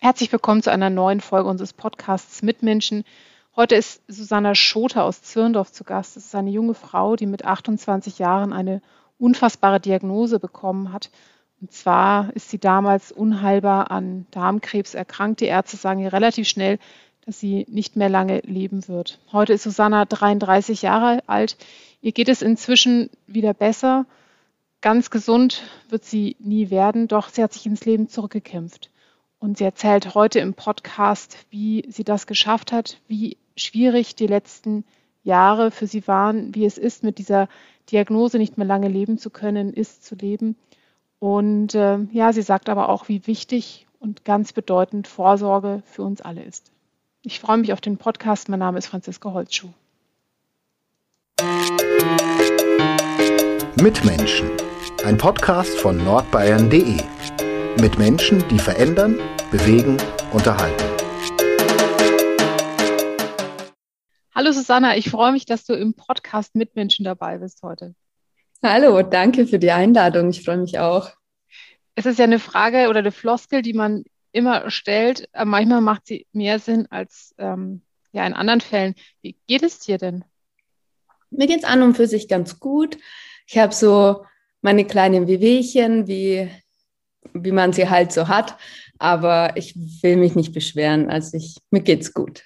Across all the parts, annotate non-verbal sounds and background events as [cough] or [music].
Herzlich willkommen zu einer neuen Folge unseres Podcasts Mitmenschen. Heute ist Susanna Schoter aus Zirndorf zu Gast. Das ist eine junge Frau, die mit 28 Jahren eine unfassbare Diagnose bekommen hat. Und zwar ist sie damals unheilbar an Darmkrebs erkrankt. Die Ärzte sagen ihr relativ schnell, dass sie nicht mehr lange leben wird. Heute ist Susanna 33 Jahre alt. Ihr geht es inzwischen wieder besser. Ganz gesund wird sie nie werden, doch sie hat sich ins Leben zurückgekämpft. Und sie erzählt heute im Podcast, wie sie das geschafft hat, wie schwierig die letzten Jahre für sie waren, wie es ist, mit dieser Diagnose nicht mehr lange leben zu können, ist zu leben. Und äh, ja, sie sagt aber auch, wie wichtig und ganz bedeutend Vorsorge für uns alle ist. Ich freue mich auf den Podcast. Mein Name ist Franziska Holzschuh. Mitmenschen. Ein Podcast von nordbayern.de. Mit Menschen, die verändern, bewegen, unterhalten. Hallo Susanna, ich freue mich, dass du im Podcast Mitmenschen dabei bist heute. Hallo, danke für die Einladung. Ich freue mich auch. Es ist ja eine Frage oder eine Floskel, die man immer stellt. Aber manchmal macht sie mehr Sinn als ähm, ja, in anderen Fällen. Wie geht es dir denn? Mir geht es an und für sich ganz gut. Ich habe so meine kleinen Wehwehchen, wie, wie man sie halt so hat. Aber ich will mich nicht beschweren. Also ich, mir geht's gut.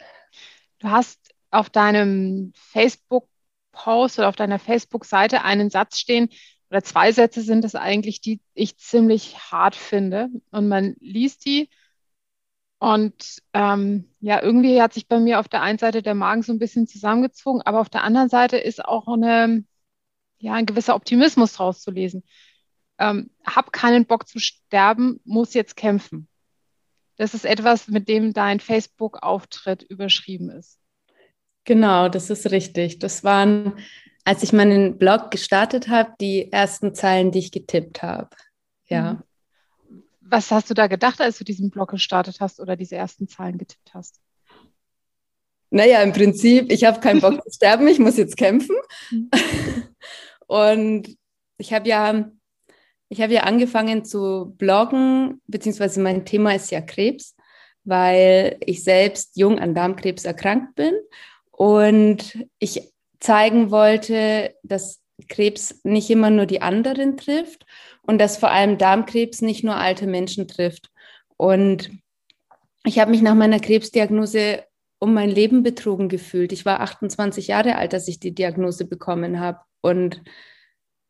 Du hast auf deinem Facebook-Post oder auf deiner Facebook-Seite einen Satz stehen, oder zwei Sätze sind es eigentlich, die ich ziemlich hart finde. Und man liest die und ähm, ja, irgendwie hat sich bei mir auf der einen Seite der Magen so ein bisschen zusammengezogen, aber auf der anderen Seite ist auch eine, ja, ein gewisser Optimismus draus zu lesen. Ähm, hab keinen Bock zu sterben, muss jetzt kämpfen. Das ist etwas, mit dem dein Facebook-Auftritt überschrieben ist. Genau, das ist richtig. Das waren als ich meinen Blog gestartet habe, die ersten Zeilen, die ich getippt habe. Ja. Mhm. Was hast du da gedacht, als du diesen Blog gestartet hast oder diese ersten Zeilen getippt hast? Naja, im Prinzip, ich habe keinen Bock zu sterben, ich muss jetzt kämpfen. Mhm. [laughs] Und ich habe ja, ich habe ja angefangen zu bloggen, beziehungsweise mein Thema ist ja Krebs, weil ich selbst jung an Darmkrebs erkrankt bin und ich zeigen wollte, dass Krebs nicht immer nur die anderen trifft und dass vor allem Darmkrebs nicht nur alte Menschen trifft. Und ich habe mich nach meiner Krebsdiagnose um mein Leben betrogen gefühlt. Ich war 28 Jahre alt, als ich die Diagnose bekommen habe. Und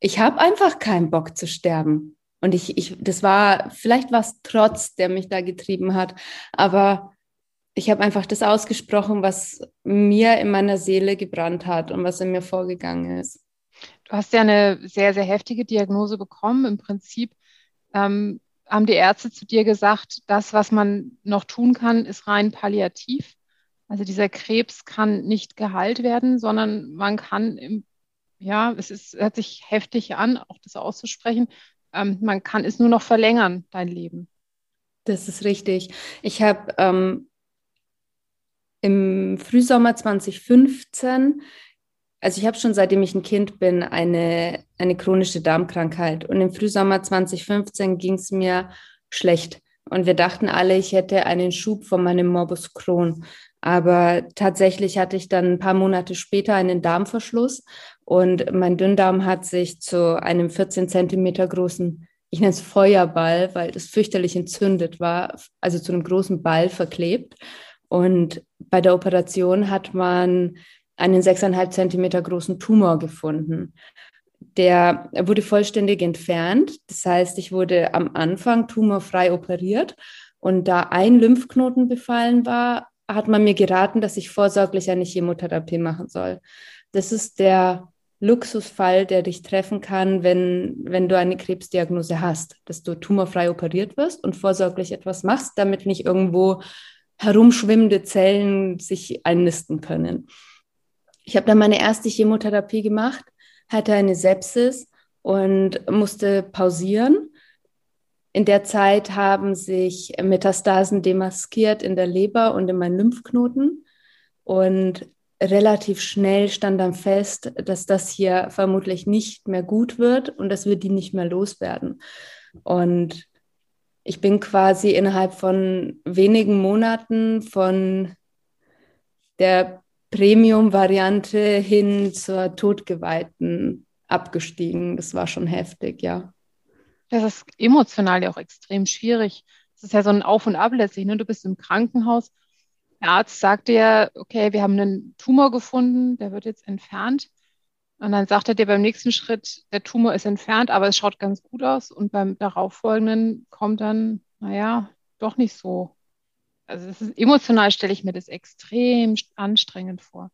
ich habe einfach keinen Bock zu sterben. Und ich, ich, das war, vielleicht war es Trotz, der mich da getrieben hat. Aber ich habe einfach das ausgesprochen, was mir in meiner Seele gebrannt hat und was in mir vorgegangen ist. Du hast ja eine sehr, sehr heftige Diagnose bekommen. Im Prinzip ähm, haben die Ärzte zu dir gesagt, das, was man noch tun kann, ist rein palliativ. Also dieser Krebs kann nicht geheilt werden, sondern man kann, im, ja, es ist, hört sich heftig an, auch das auszusprechen, ähm, man kann es nur noch verlängern, dein Leben. Das ist richtig. Ich habe ähm, im Frühsommer 2015, also ich habe schon seitdem ich ein Kind bin eine, eine chronische Darmkrankheit. Und im Frühsommer 2015 ging es mir schlecht. Und wir dachten alle, ich hätte einen Schub von meinem Morbus Crohn. Aber tatsächlich hatte ich dann ein paar Monate später einen Darmverschluss und mein Dünndarm hat sich zu einem 14 Zentimeter großen, ich nenne es Feuerball, weil das fürchterlich entzündet war, also zu einem großen Ball verklebt. Und bei der Operation hat man einen sechseinhalb Zentimeter großen Tumor gefunden. Der wurde vollständig entfernt. Das heißt, ich wurde am Anfang tumorfrei operiert. Und da ein Lymphknoten befallen war, hat man mir geraten, dass ich vorsorglich eine Chemotherapie machen soll. Das ist der Luxusfall, der dich treffen kann, wenn, wenn du eine Krebsdiagnose hast, dass du tumorfrei operiert wirst und vorsorglich etwas machst, damit nicht irgendwo herumschwimmende Zellen sich einnisten können. Ich habe dann meine erste Chemotherapie gemacht, hatte eine Sepsis und musste pausieren. In der Zeit haben sich Metastasen demaskiert in der Leber und in meinen Lymphknoten. Und relativ schnell stand dann fest, dass das hier vermutlich nicht mehr gut wird und dass wir die nicht mehr loswerden. Und ich bin quasi innerhalb von wenigen Monaten von der Premium-Variante hin zur Todgeweihten abgestiegen. Das war schon heftig, ja. Das ist emotional ja auch extrem schwierig. Das ist ja so ein Auf und Ab letztlich. Ne? Du bist im Krankenhaus. Der Arzt sagt dir, okay, wir haben einen Tumor gefunden, der wird jetzt entfernt. Und dann sagt er dir beim nächsten Schritt, der Tumor ist entfernt, aber es schaut ganz gut aus. Und beim darauffolgenden kommt dann, naja, doch nicht so. Also ist, emotional stelle ich mir das extrem anstrengend vor.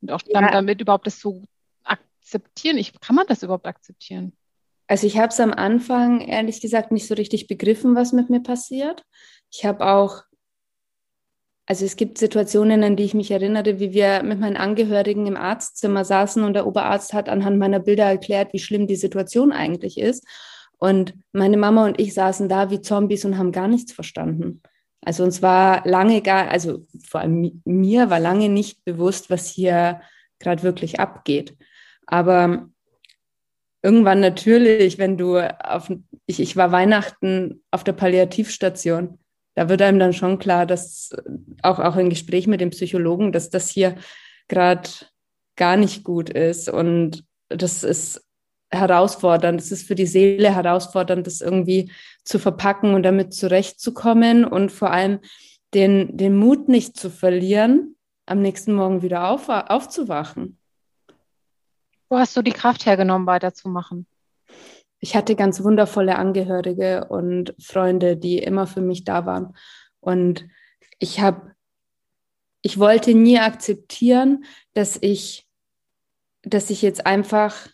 Und auch ja. damit überhaupt das so akzeptieren. Ich, kann man das überhaupt akzeptieren? Also ich habe es am Anfang ehrlich gesagt nicht so richtig begriffen, was mit mir passiert. Ich habe auch, also es gibt Situationen, an die ich mich erinnere, wie wir mit meinen Angehörigen im Arztzimmer saßen und der Oberarzt hat anhand meiner Bilder erklärt, wie schlimm die Situation eigentlich ist. Und meine Mama und ich saßen da wie Zombies und haben gar nichts verstanden. Also uns war lange gar, also vor allem mir war lange nicht bewusst, was hier gerade wirklich abgeht. Aber irgendwann natürlich, wenn du auf, ich, ich war Weihnachten auf der Palliativstation, da wird einem dann schon klar, dass auch, auch im Gespräch mit dem Psychologen, dass das hier gerade gar nicht gut ist. Und das ist herausfordernd. Es ist für die Seele herausfordernd, das irgendwie zu verpacken und damit zurechtzukommen und vor allem den, den Mut nicht zu verlieren, am nächsten Morgen wieder auf, aufzuwachen. Wo hast du die Kraft hergenommen, weiterzumachen? Ich hatte ganz wundervolle Angehörige und Freunde, die immer für mich da waren. Und ich habe, ich wollte nie akzeptieren, dass ich, dass ich jetzt einfach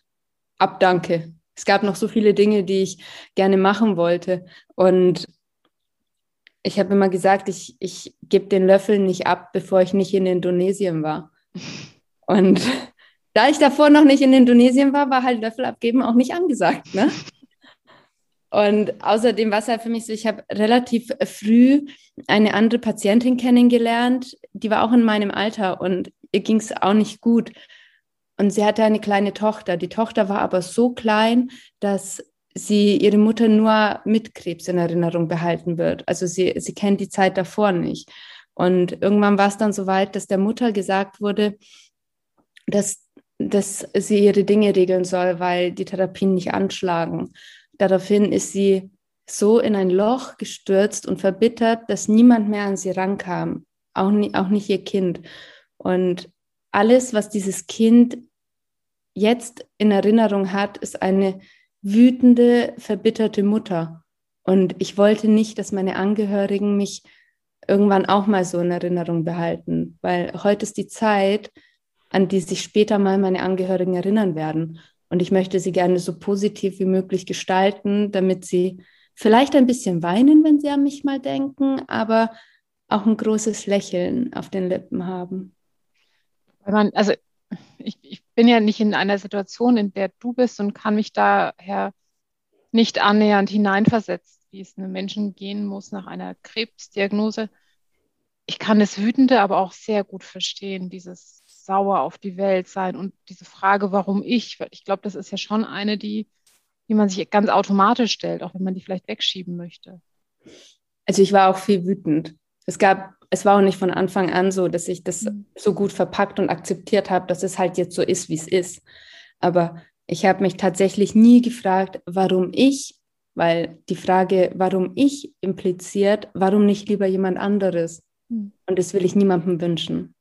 abdanke. Es gab noch so viele Dinge, die ich gerne machen wollte. Und ich habe immer gesagt, ich, ich gebe den Löffel nicht ab, bevor ich nicht in Indonesien war. Und da ich davor noch nicht in Indonesien war, war halt Löffel abgeben auch nicht angesagt. Ne? Und außerdem war es halt für mich so, ich habe relativ früh eine andere Patientin kennengelernt, die war auch in meinem Alter und ihr ging es auch nicht gut. Und sie hatte eine kleine Tochter. Die Tochter war aber so klein, dass sie ihre Mutter nur mit Krebs in Erinnerung behalten wird. Also sie, sie kennt die Zeit davor nicht. Und irgendwann war es dann so weit, dass der Mutter gesagt wurde, dass dass sie ihre Dinge regeln soll, weil die Therapien nicht anschlagen. Daraufhin ist sie so in ein Loch gestürzt und verbittert, dass niemand mehr an sie rankam, auch, nie, auch nicht ihr Kind. Und alles, was dieses Kind jetzt in Erinnerung hat, ist eine wütende, verbitterte Mutter. Und ich wollte nicht, dass meine Angehörigen mich irgendwann auch mal so in Erinnerung behalten, weil heute ist die Zeit, an die sich später mal meine Angehörigen erinnern werden. Und ich möchte sie gerne so positiv wie möglich gestalten, damit sie vielleicht ein bisschen weinen, wenn sie an mich mal denken, aber auch ein großes Lächeln auf den Lippen haben. Also ich, ich bin ja nicht in einer Situation, in der du bist und kann mich daher nicht annähernd hineinversetzen, wie es einem Menschen gehen muss nach einer Krebsdiagnose. Ich kann das Wütende aber auch sehr gut verstehen, dieses sauer auf die Welt sein und diese Frage, warum ich, ich glaube, das ist ja schon eine, die, die man sich ganz automatisch stellt, auch wenn man die vielleicht wegschieben möchte. Also ich war auch viel wütend. Es gab, es war auch nicht von Anfang an so, dass ich das mhm. so gut verpackt und akzeptiert habe, dass es halt jetzt so ist, wie es ist. Aber ich habe mich tatsächlich nie gefragt, warum ich, weil die Frage, warum ich impliziert, warum nicht lieber jemand anderes? Mhm. Und das will ich niemandem wünschen.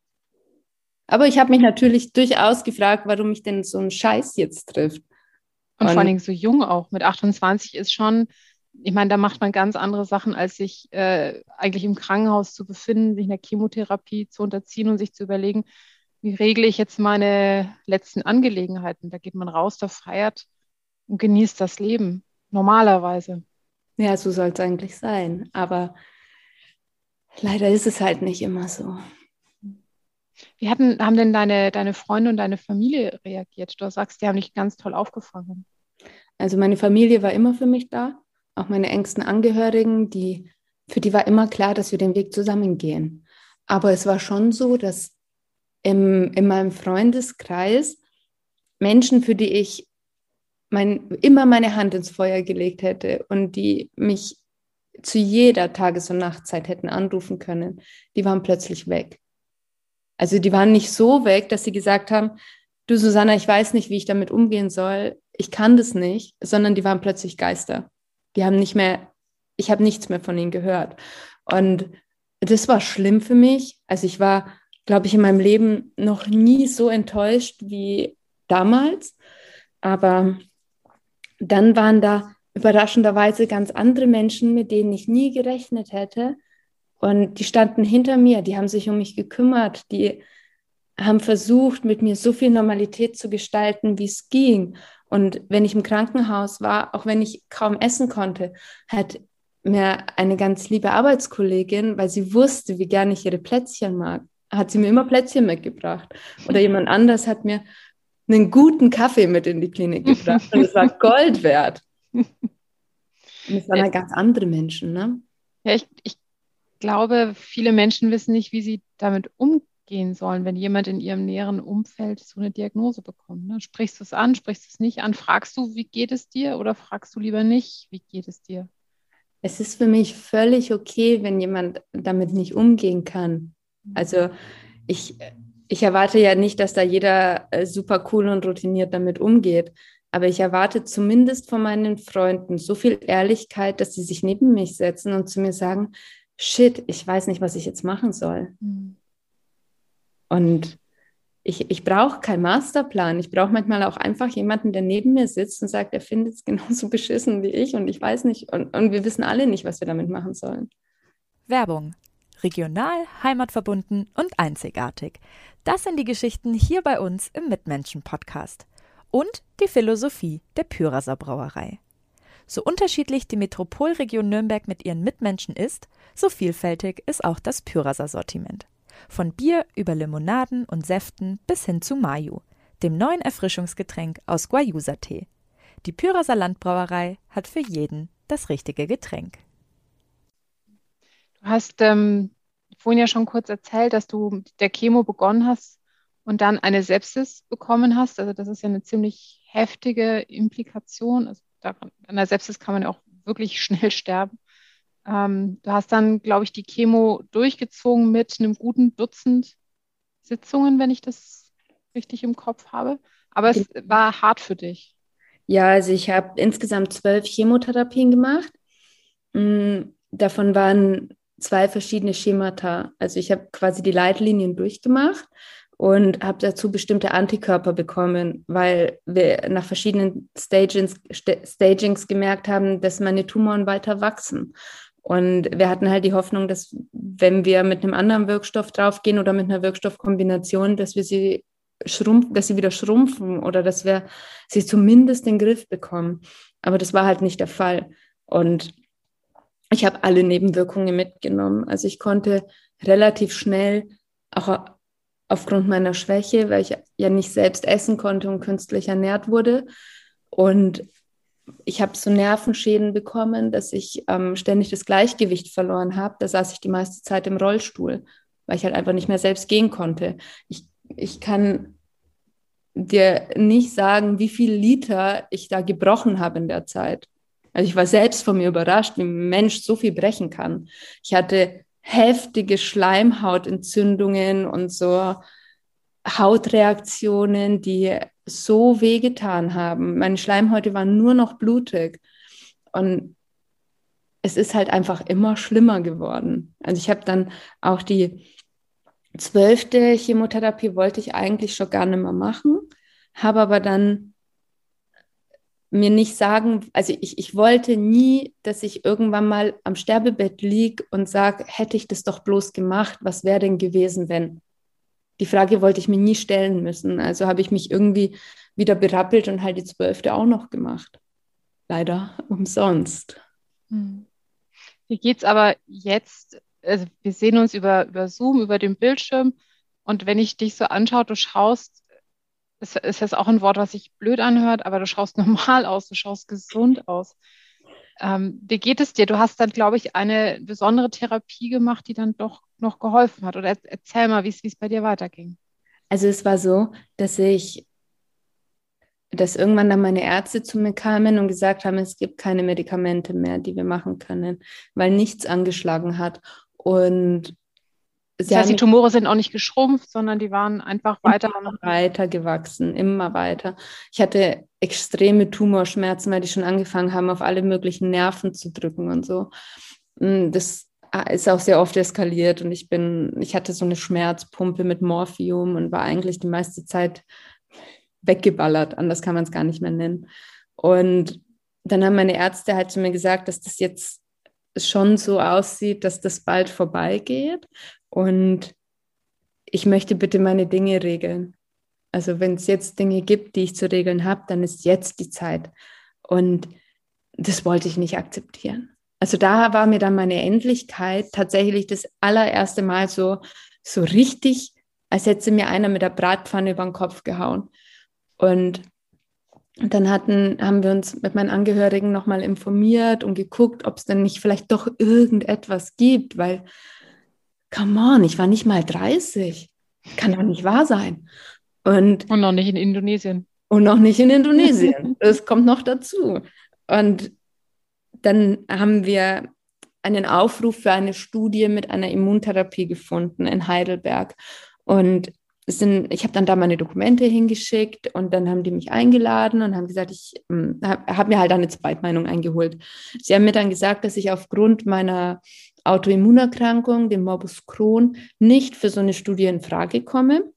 Aber ich habe mich natürlich durchaus gefragt, warum mich denn so ein Scheiß jetzt trifft. Und, und vor allen Dingen so jung auch. Mit 28 ist schon, ich meine, da macht man ganz andere Sachen, als sich äh, eigentlich im Krankenhaus zu befinden, sich einer Chemotherapie zu unterziehen und sich zu überlegen, wie regle ich jetzt meine letzten Angelegenheiten. Da geht man raus, da feiert und genießt das Leben. Normalerweise. Ja, so soll es eigentlich sein. Aber leider ist es halt nicht immer so. Wie hatten, haben denn deine, deine Freunde und deine Familie reagiert? Du sagst, die haben dich ganz toll aufgefangen. Also meine Familie war immer für mich da, auch meine engsten Angehörigen, die, für die war immer klar, dass wir den Weg zusammen gehen. Aber es war schon so, dass im, in meinem Freundeskreis Menschen, für die ich mein, immer meine Hand ins Feuer gelegt hätte und die mich zu jeder Tages- und Nachtzeit hätten anrufen können, die waren plötzlich weg. Also die waren nicht so weg, dass sie gesagt haben, du Susanna, ich weiß nicht, wie ich damit umgehen soll, ich kann das nicht, sondern die waren plötzlich Geister. Die haben nicht mehr, ich habe nichts mehr von ihnen gehört. Und das war schlimm für mich. Also ich war, glaube ich, in meinem Leben noch nie so enttäuscht wie damals. Aber dann waren da überraschenderweise ganz andere Menschen, mit denen ich nie gerechnet hätte. Und die standen hinter mir, die haben sich um mich gekümmert, die haben versucht, mit mir so viel Normalität zu gestalten, wie es ging. Und wenn ich im Krankenhaus war, auch wenn ich kaum essen konnte, hat mir eine ganz liebe Arbeitskollegin, weil sie wusste, wie gerne ich ihre Plätzchen mag, hat sie mir immer Plätzchen mitgebracht. Oder jemand anders hat mir einen guten Kaffee mit in die Klinik gebracht. Und es war Gold wert. Und es waren ja ganz andere Menschen, ne? Ja, ich, ich glaube, viele Menschen wissen nicht, wie sie damit umgehen sollen, wenn jemand in ihrem näheren Umfeld so eine Diagnose bekommt. Ne? Sprichst du es an, sprichst du es nicht an? Fragst du, wie geht es dir oder fragst du lieber nicht, wie geht es dir? Es ist für mich völlig okay, wenn jemand damit nicht umgehen kann. Also ich, ich erwarte ja nicht, dass da jeder äh, super cool und routiniert damit umgeht. Aber ich erwarte zumindest von meinen Freunden so viel Ehrlichkeit, dass sie sich neben mich setzen und zu mir sagen, shit, ich weiß nicht, was ich jetzt machen soll. Mhm. Und ich, ich brauche keinen Masterplan. Ich brauche manchmal auch einfach jemanden, der neben mir sitzt und sagt, er findet es [laughs] genauso beschissen wie ich und ich weiß nicht. Und, und wir wissen alle nicht, was wir damit machen sollen. Werbung. Regional, heimatverbunden und einzigartig. Das sind die Geschichten hier bei uns im Mitmenschen-Podcast und die Philosophie der Pyraser Brauerei. So unterschiedlich die Metropolregion Nürnberg mit ihren Mitmenschen ist, so vielfältig ist auch das Pyraser Sortiment. Von Bier über Limonaden und Säften bis hin zu Mayu, dem neuen Erfrischungsgetränk aus Guayusa-Tee. Die Pyraser Landbrauerei hat für jeden das richtige Getränk. Du hast ähm, vorhin ja schon kurz erzählt, dass du mit der Chemo begonnen hast und dann eine Sepsis bekommen hast. Also das ist ja eine ziemlich heftige Implikation. Also daran, an der Sepsis kann man ja auch wirklich schnell sterben. Ähm, du hast dann, glaube ich, die Chemo durchgezogen mit einem guten Dutzend Sitzungen, wenn ich das richtig im Kopf habe. Aber es war hart für dich. Ja, also ich habe insgesamt zwölf Chemotherapien gemacht. Mm, davon waren zwei verschiedene Schemata. Also ich habe quasi die Leitlinien durchgemacht und habe dazu bestimmte Antikörper bekommen, weil wir nach verschiedenen Stagings, Stagings gemerkt haben, dass meine Tumoren weiter wachsen. Und wir hatten halt die Hoffnung, dass wenn wir mit einem anderen Wirkstoff draufgehen oder mit einer Wirkstoffkombination, dass wir sie schrumpfen, dass sie wieder schrumpfen oder dass wir sie zumindest in den Griff bekommen. Aber das war halt nicht der Fall. Und ich habe alle Nebenwirkungen mitgenommen. Also ich konnte relativ schnell auch aufgrund meiner Schwäche, weil ich ja nicht selbst essen konnte und künstlich ernährt wurde. Und ich habe so Nervenschäden bekommen, dass ich ähm, ständig das Gleichgewicht verloren habe. Da saß ich die meiste Zeit im Rollstuhl, weil ich halt einfach nicht mehr selbst gehen konnte. Ich, ich kann dir nicht sagen, wie viel Liter ich da gebrochen habe in der Zeit. Also ich war selbst von mir überrascht, wie ein Mensch so viel brechen kann. Ich hatte heftige Schleimhautentzündungen und so Hautreaktionen, die so wehgetan haben. Meine Schleimhäute waren nur noch blutig. Und es ist halt einfach immer schlimmer geworden. Also ich habe dann auch die zwölfte Chemotherapie wollte ich eigentlich schon gar nicht mehr machen, habe aber dann mir nicht sagen, also ich, ich wollte nie, dass ich irgendwann mal am Sterbebett liege und sage, hätte ich das doch bloß gemacht, was wäre denn gewesen, wenn? Die Frage wollte ich mir nie stellen müssen. Also habe ich mich irgendwie wieder berappelt und halt die zwölfte auch noch gemacht. Leider umsonst. Hm. Wie geht's aber jetzt? Also wir sehen uns über, über Zoom, über den Bildschirm. Und wenn ich dich so anschaue, du schaust ist, ist jetzt auch ein Wort, was sich blöd anhört, aber du schaust [laughs] normal aus, du schaust gesund aus. Ähm, wie geht es dir? Du hast dann, glaube ich, eine besondere Therapie gemacht, die dann doch noch geholfen hat. Oder erzähl mal, wie es bei dir weiterging. Also es war so, dass ich dass irgendwann dann meine Ärzte zu mir kamen und gesagt haben, es gibt keine Medikamente mehr, die wir machen können, weil nichts angeschlagen hat. Und das heißt, die Tumore sind auch nicht geschrumpft, sondern die waren einfach weiter weiter gewachsen, immer weiter. Ich hatte extreme Tumorschmerzen, weil die schon angefangen haben, auf alle möglichen Nerven zu drücken und so. Mm, das ist auch sehr oft eskaliert und ich bin, ich hatte so eine Schmerzpumpe mit Morphium und war eigentlich die meiste Zeit weggeballert, anders kann man es gar nicht mehr nennen. Und dann haben meine Ärzte halt zu mir gesagt, dass das jetzt schon so aussieht, dass das bald vorbeigeht und ich möchte bitte meine Dinge regeln. Also wenn es jetzt Dinge gibt, die ich zu regeln habe, dann ist jetzt die Zeit. Und das wollte ich nicht akzeptieren. Also da war mir dann meine Endlichkeit tatsächlich das allererste Mal so, so richtig, als hätte mir einer mit der Bratpfanne über den Kopf gehauen. Und dann hatten, haben wir uns mit meinen Angehörigen nochmal informiert und geguckt, ob es denn nicht vielleicht doch irgendetwas gibt, weil, come on, ich war nicht mal 30. Kann doch nicht wahr sein. Und, und noch nicht in Indonesien. Und noch nicht in Indonesien. [laughs] das kommt noch dazu. Und dann haben wir einen Aufruf für eine Studie mit einer Immuntherapie gefunden in Heidelberg. Und sind, ich habe dann da meine Dokumente hingeschickt und dann haben die mich eingeladen und haben gesagt, ich ähm, habe hab mir halt eine Zweitmeinung eingeholt. Sie haben mir dann gesagt, dass ich aufgrund meiner Autoimmunerkrankung, dem Morbus Crohn, nicht für so eine Studie in Frage komme,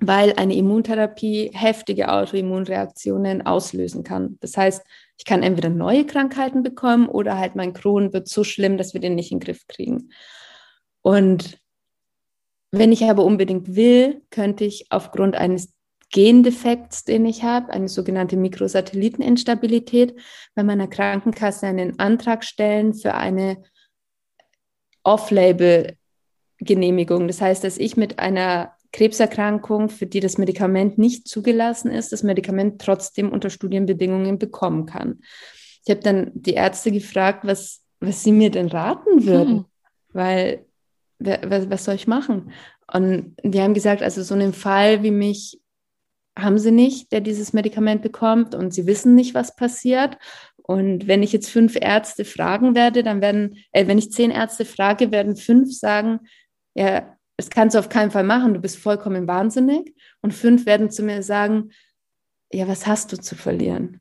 weil eine Immuntherapie heftige Autoimmunreaktionen auslösen kann. Das heißt, ich kann entweder neue Krankheiten bekommen oder halt mein Crohn wird so schlimm, dass wir den nicht in den Griff kriegen. Und wenn ich aber unbedingt will, könnte ich aufgrund eines Gendefekts, den ich habe, eine sogenannte Mikrosatelliteninstabilität, bei meiner Krankenkasse einen Antrag stellen für eine Off-Label-Genehmigung. Das heißt, dass ich mit einer Krebserkrankung, für die das Medikament nicht zugelassen ist, das Medikament trotzdem unter Studienbedingungen bekommen kann. Ich habe dann die Ärzte gefragt, was, was sie mir denn raten würden, hm. weil was, was soll ich machen? Und die haben gesagt, also so einen Fall wie mich haben sie nicht, der dieses Medikament bekommt und sie wissen nicht, was passiert. Und wenn ich jetzt fünf Ärzte fragen werde, dann werden, äh, wenn ich zehn Ärzte frage, werden fünf sagen, ja, das kannst du auf keinen Fall machen, du bist vollkommen wahnsinnig. Und fünf werden zu mir sagen, ja, was hast du zu verlieren?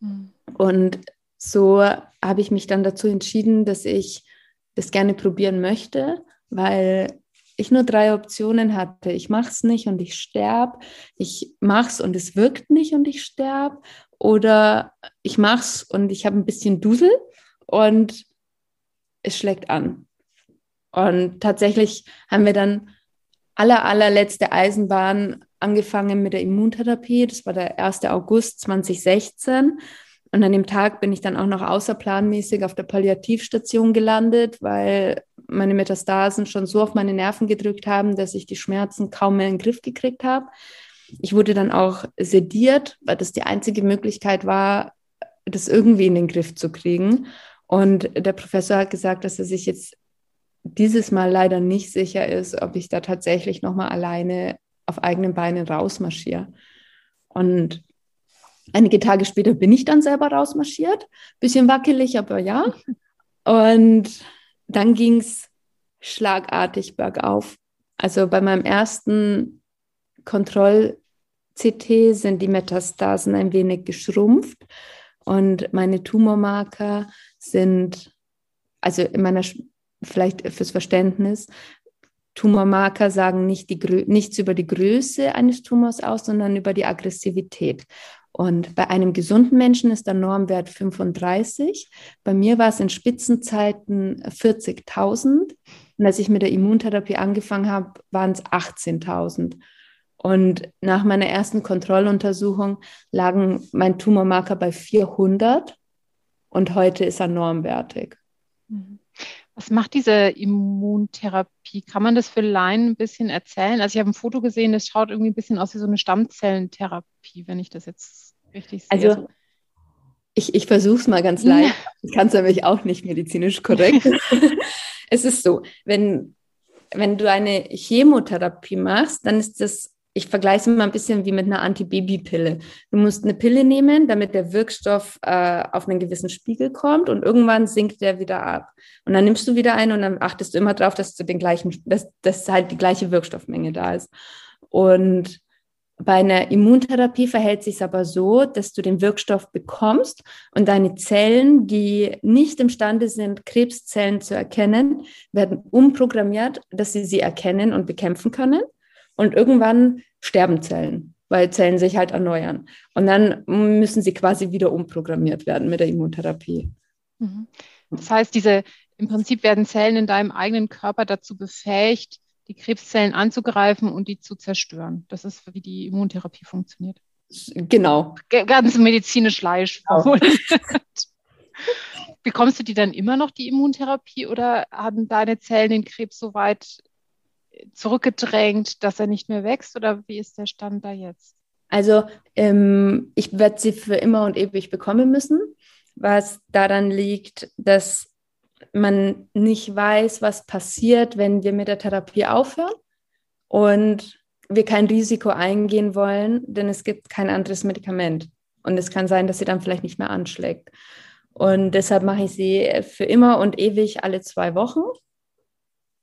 Mhm. Und so habe ich mich dann dazu entschieden, dass ich das gerne probieren möchte weil ich nur drei Optionen hatte. Ich mache es nicht und ich sterbe. Ich mache es und es wirkt nicht und ich sterbe. Oder ich mache es und ich habe ein bisschen Dusel und es schlägt an. Und tatsächlich haben wir dann aller, allerletzte Eisenbahn angefangen mit der Immuntherapie. Das war der 1. August 2016. Und an dem Tag bin ich dann auch noch außerplanmäßig auf der Palliativstation gelandet, weil meine Metastasen schon so auf meine Nerven gedrückt haben, dass ich die Schmerzen kaum mehr in den Griff gekriegt habe. Ich wurde dann auch sediert, weil das die einzige Möglichkeit war, das irgendwie in den Griff zu kriegen. Und der Professor hat gesagt, dass er sich jetzt dieses Mal leider nicht sicher ist, ob ich da tatsächlich nochmal alleine auf eigenen Beinen rausmarschiere. Und Einige Tage später bin ich dann selber rausmarschiert. Bisschen wackelig, aber ja. Und dann ging es schlagartig bergauf. Also bei meinem ersten Kontroll-CT sind die Metastasen ein wenig geschrumpft und meine Tumormarker sind, also in meiner, vielleicht fürs Verständnis, Tumormarker sagen nicht die, nichts über die Größe eines Tumors aus, sondern über die Aggressivität. Und bei einem gesunden Menschen ist der Normwert 35. Bei mir war es in Spitzenzeiten 40.000. Und als ich mit der Immuntherapie angefangen habe, waren es 18.000. Und nach meiner ersten Kontrolluntersuchung lagen mein Tumormarker bei 400 und heute ist er normwertig. Mhm. Was macht diese Immuntherapie? Kann man das für Laien ein bisschen erzählen? Also ich habe ein Foto gesehen, das schaut irgendwie ein bisschen aus wie so eine Stammzellentherapie, wenn ich das jetzt richtig sehe. Also ich, ich versuche es mal ganz leicht. [laughs] Ich kann es nämlich auch nicht medizinisch korrekt. [laughs] es ist so, wenn, wenn du eine Chemotherapie machst, dann ist das ich vergleiche es immer ein bisschen wie mit einer Antibabypille. Du musst eine Pille nehmen, damit der Wirkstoff äh, auf einen gewissen Spiegel kommt und irgendwann sinkt der wieder ab. Und dann nimmst du wieder ein und dann achtest du immer darauf, dass du den gleichen, dass, dass halt die gleiche Wirkstoffmenge da ist. Und bei einer Immuntherapie verhält sich es aber so, dass du den Wirkstoff bekommst und deine Zellen, die nicht imstande sind, Krebszellen zu erkennen, werden umprogrammiert, dass sie sie erkennen und bekämpfen können. Und irgendwann sterben Zellen, weil Zellen sich halt erneuern. Und dann müssen sie quasi wieder umprogrammiert werden mit der Immuntherapie. Mhm. Das heißt, diese im Prinzip werden Zellen in deinem eigenen Körper dazu befähigt, die Krebszellen anzugreifen und die zu zerstören. Das ist, wie die Immuntherapie funktioniert. Genau. Ganz medizinisch leicht. Genau. Bekommst du die dann immer noch, die Immuntherapie, oder haben deine Zellen den Krebs so weit zurückgedrängt, dass er nicht mehr wächst oder wie ist der Stand da jetzt? Also ähm, ich werde sie für immer und ewig bekommen müssen, was daran liegt, dass man nicht weiß, was passiert, wenn wir mit der Therapie aufhören und wir kein Risiko eingehen wollen, denn es gibt kein anderes Medikament. Und es kann sein, dass sie dann vielleicht nicht mehr anschlägt. Und deshalb mache ich sie für immer und ewig alle zwei Wochen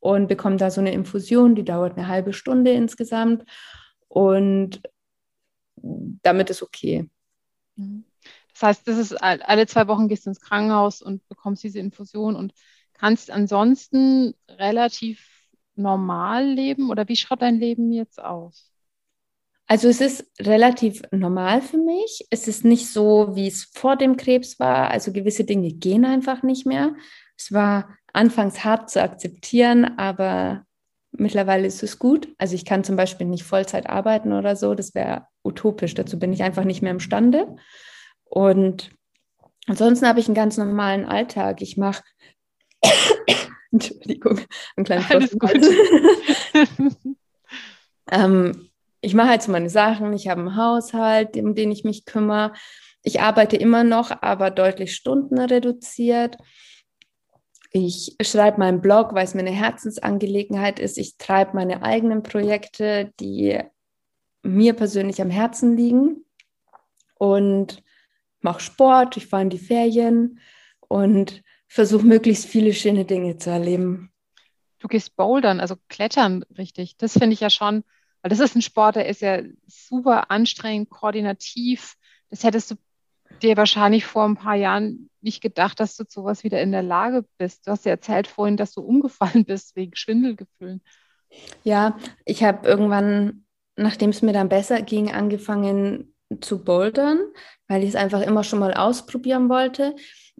und bekomme da so eine Infusion, die dauert eine halbe Stunde insgesamt und damit ist okay. Mhm. Das heißt, das ist alle zwei Wochen gehst du ins Krankenhaus und bekommst diese Infusion und kannst ansonsten relativ normal leben oder wie schaut dein Leben jetzt aus? Also es ist relativ normal für mich. Es ist nicht so, wie es vor dem Krebs war. Also gewisse Dinge gehen einfach nicht mehr. Es war anfangs hart zu akzeptieren, aber mittlerweile ist es gut. Also ich kann zum Beispiel nicht Vollzeit arbeiten oder so, das wäre utopisch. Dazu bin ich einfach nicht mehr imstande. Und ansonsten habe ich einen ganz normalen Alltag. Ich mache [coughs] Entschuldigung, einen kleinen Alles gut. [laughs] ähm, ich mache halt so meine Sachen. Ich habe einen Haushalt, um den ich mich kümmere. Ich arbeite immer noch, aber deutlich Stunden reduziert. Ich schreibe meinen Blog, weil es mir eine Herzensangelegenheit ist. Ich treibe meine eigenen Projekte, die mir persönlich am Herzen liegen und mache Sport. Ich fahre in die Ferien und versuche möglichst viele schöne Dinge zu erleben. Du gehst bouldern, also klettern richtig. Das finde ich ja schon, weil das ist ein Sport, der ist ja super anstrengend, koordinativ. Das hättest du dir wahrscheinlich vor ein paar Jahren nicht gedacht, dass du sowas wieder in der Lage bist. Du hast ja erzählt vorhin, dass du umgefallen [laughs] bist wegen Schwindelgefühlen. Ja, ich habe irgendwann, nachdem es mir dann besser ging, angefangen zu bouldern, weil ich es einfach immer schon mal ausprobieren wollte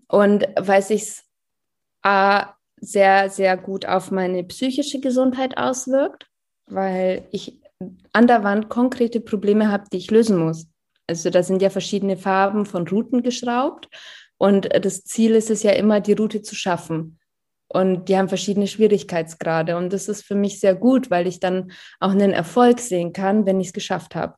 und weil es sich sehr, sehr gut auf meine psychische Gesundheit auswirkt, weil ich an der Wand konkrete Probleme habe, die ich lösen muss. Also da sind ja verschiedene Farben von Routen geschraubt und das Ziel ist es ja immer, die Route zu schaffen. Und die haben verschiedene Schwierigkeitsgrade. Und das ist für mich sehr gut, weil ich dann auch einen Erfolg sehen kann, wenn ich es geschafft habe.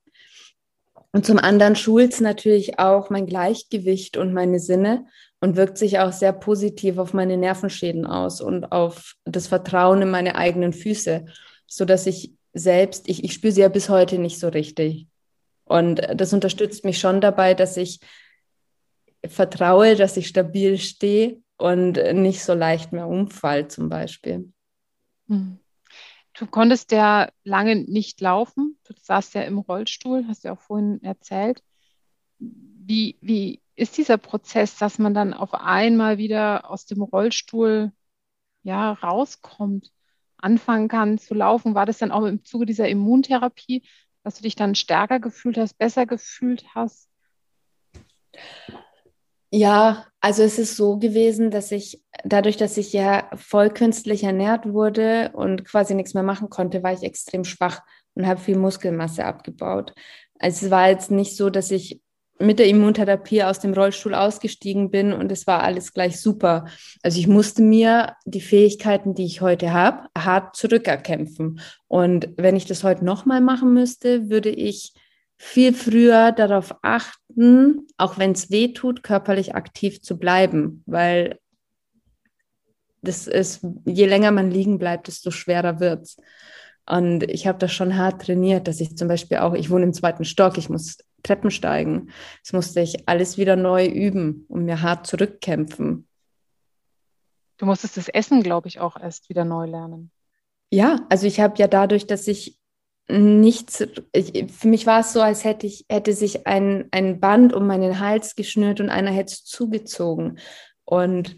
Und zum anderen schult es natürlich auch mein Gleichgewicht und meine Sinne und wirkt sich auch sehr positiv auf meine Nervenschäden aus und auf das Vertrauen in meine eigenen Füße, sodass ich selbst, ich, ich spüre sie ja bis heute nicht so richtig. Und das unterstützt mich schon dabei, dass ich vertraue, dass ich stabil stehe und nicht so leicht mehr umfall zum Beispiel. Hm. Du konntest ja lange nicht laufen. Du saßt ja im Rollstuhl, hast du ja auch vorhin erzählt. Wie, wie ist dieser Prozess, dass man dann auf einmal wieder aus dem Rollstuhl ja, rauskommt, anfangen kann zu laufen? War das dann auch im Zuge dieser Immuntherapie, dass du dich dann stärker gefühlt hast, besser gefühlt hast? Ja, also es ist so gewesen, dass ich dadurch, dass ich ja voll künstlich ernährt wurde und quasi nichts mehr machen konnte, war ich extrem schwach und habe viel Muskelmasse abgebaut. Also es war jetzt nicht so, dass ich mit der Immuntherapie aus dem Rollstuhl ausgestiegen bin und es war alles gleich super. Also ich musste mir die Fähigkeiten, die ich heute habe, hart zurückerkämpfen. Und wenn ich das heute nochmal machen müsste, würde ich viel früher darauf achten, auch wenn es weh tut, körperlich aktiv zu bleiben, weil das ist, je länger man liegen bleibt, desto schwerer wird es. Und ich habe das schon hart trainiert, dass ich zum Beispiel auch, ich wohne im zweiten Stock, ich muss Treppen steigen. Das musste ich alles wieder neu üben und mir hart zurückkämpfen. Du musstest das Essen, glaube ich, auch erst wieder neu lernen. Ja, also ich habe ja dadurch, dass ich nichts, ich, für mich war es so, als hätte ich, hätte sich ein, ein Band um meinen Hals geschnürt und einer hätte es zugezogen. Und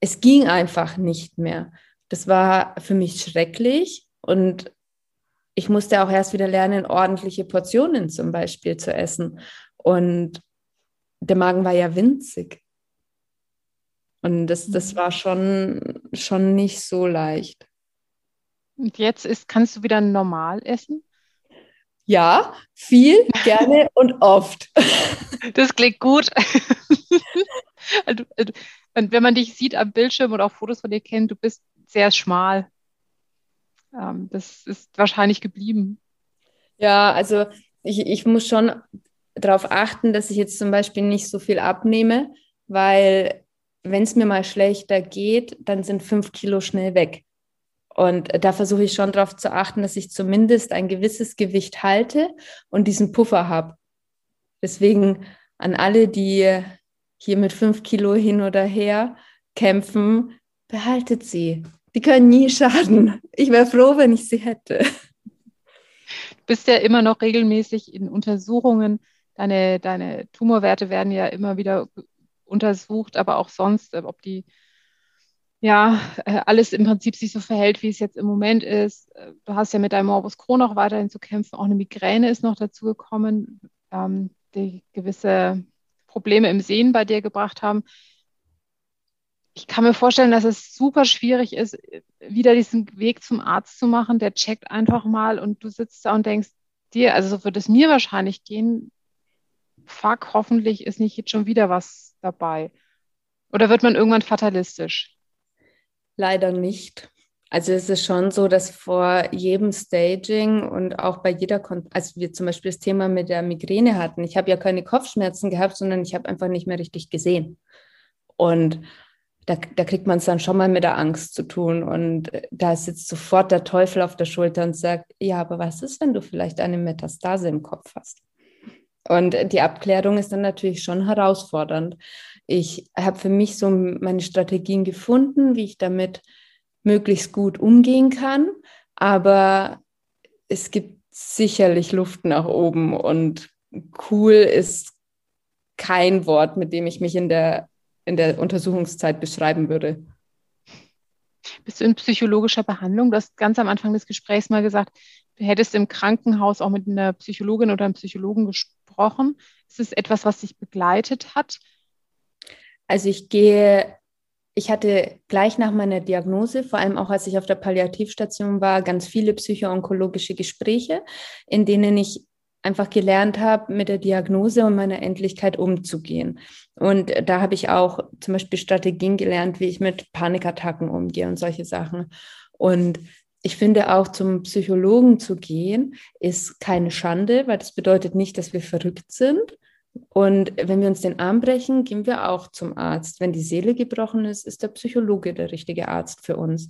es ging einfach nicht mehr. Das war für mich schrecklich und ich musste auch erst wieder lernen, ordentliche Portionen zum Beispiel zu essen. Und der Magen war ja winzig. Und das, das mhm. war schon, schon nicht so leicht. Und jetzt ist, kannst du wieder normal essen? Ja, viel, gerne [laughs] und oft. Das klingt gut. [laughs] Also, wenn man dich sieht am Bildschirm oder auch Fotos von dir kennt, du bist sehr schmal. Ähm, das ist wahrscheinlich geblieben. Ja, also ich, ich muss schon darauf achten, dass ich jetzt zum Beispiel nicht so viel abnehme, weil wenn es mir mal schlechter geht, dann sind fünf Kilo schnell weg. Und da versuche ich schon darauf zu achten, dass ich zumindest ein gewisses Gewicht halte und diesen Puffer habe. Deswegen an alle, die hier mit fünf Kilo hin oder her kämpfen, behaltet sie. Die können nie schaden. Ich wäre froh, wenn ich sie hätte. Du bist ja immer noch regelmäßig in Untersuchungen. Deine, deine Tumorwerte werden ja immer wieder untersucht, aber auch sonst, ob die ja, äh, alles im Prinzip sich so verhält, wie es jetzt im Moment ist. Du hast ja mit deinem Morbus Crohn auch weiterhin zu kämpfen. Auch eine Migräne ist noch dazu gekommen, ähm, die gewisse Probleme im Sehen bei dir gebracht haben ich kann mir vorstellen, dass es super schwierig ist, wieder diesen Weg zum Arzt zu machen. Der checkt einfach mal und du sitzt da und denkst dir, also so wird es mir wahrscheinlich gehen. Fuck, hoffentlich ist nicht jetzt schon wieder was dabei. Oder wird man irgendwann fatalistisch? Leider nicht. Also es ist schon so, dass vor jedem Staging und auch bei jeder, Kon als wir zum Beispiel das Thema mit der Migräne hatten, ich habe ja keine Kopfschmerzen gehabt, sondern ich habe einfach nicht mehr richtig gesehen. Und da, da kriegt man es dann schon mal mit der Angst zu tun. Und da sitzt sofort der Teufel auf der Schulter und sagt, ja, aber was ist, wenn du vielleicht eine Metastase im Kopf hast? Und die Abklärung ist dann natürlich schon herausfordernd. Ich habe für mich so meine Strategien gefunden, wie ich damit möglichst gut umgehen kann. Aber es gibt sicherlich Luft nach oben und cool ist kein Wort, mit dem ich mich in der in der Untersuchungszeit beschreiben würde. Bist du in psychologischer Behandlung? Du hast ganz am Anfang des Gesprächs mal gesagt, du hättest im Krankenhaus auch mit einer Psychologin oder einem Psychologen gesprochen. Ist es etwas, was dich begleitet hat? Also ich gehe, ich hatte gleich nach meiner Diagnose, vor allem auch als ich auf der Palliativstation war, ganz viele psychoonkologische Gespräche, in denen ich einfach gelernt habe, mit der Diagnose und meiner Endlichkeit umzugehen. Und da habe ich auch zum Beispiel Strategien gelernt, wie ich mit Panikattacken umgehe und solche Sachen. Und ich finde auch zum Psychologen zu gehen, ist keine Schande, weil das bedeutet nicht, dass wir verrückt sind. Und wenn wir uns den Arm brechen, gehen wir auch zum Arzt. Wenn die Seele gebrochen ist, ist der Psychologe der richtige Arzt für uns.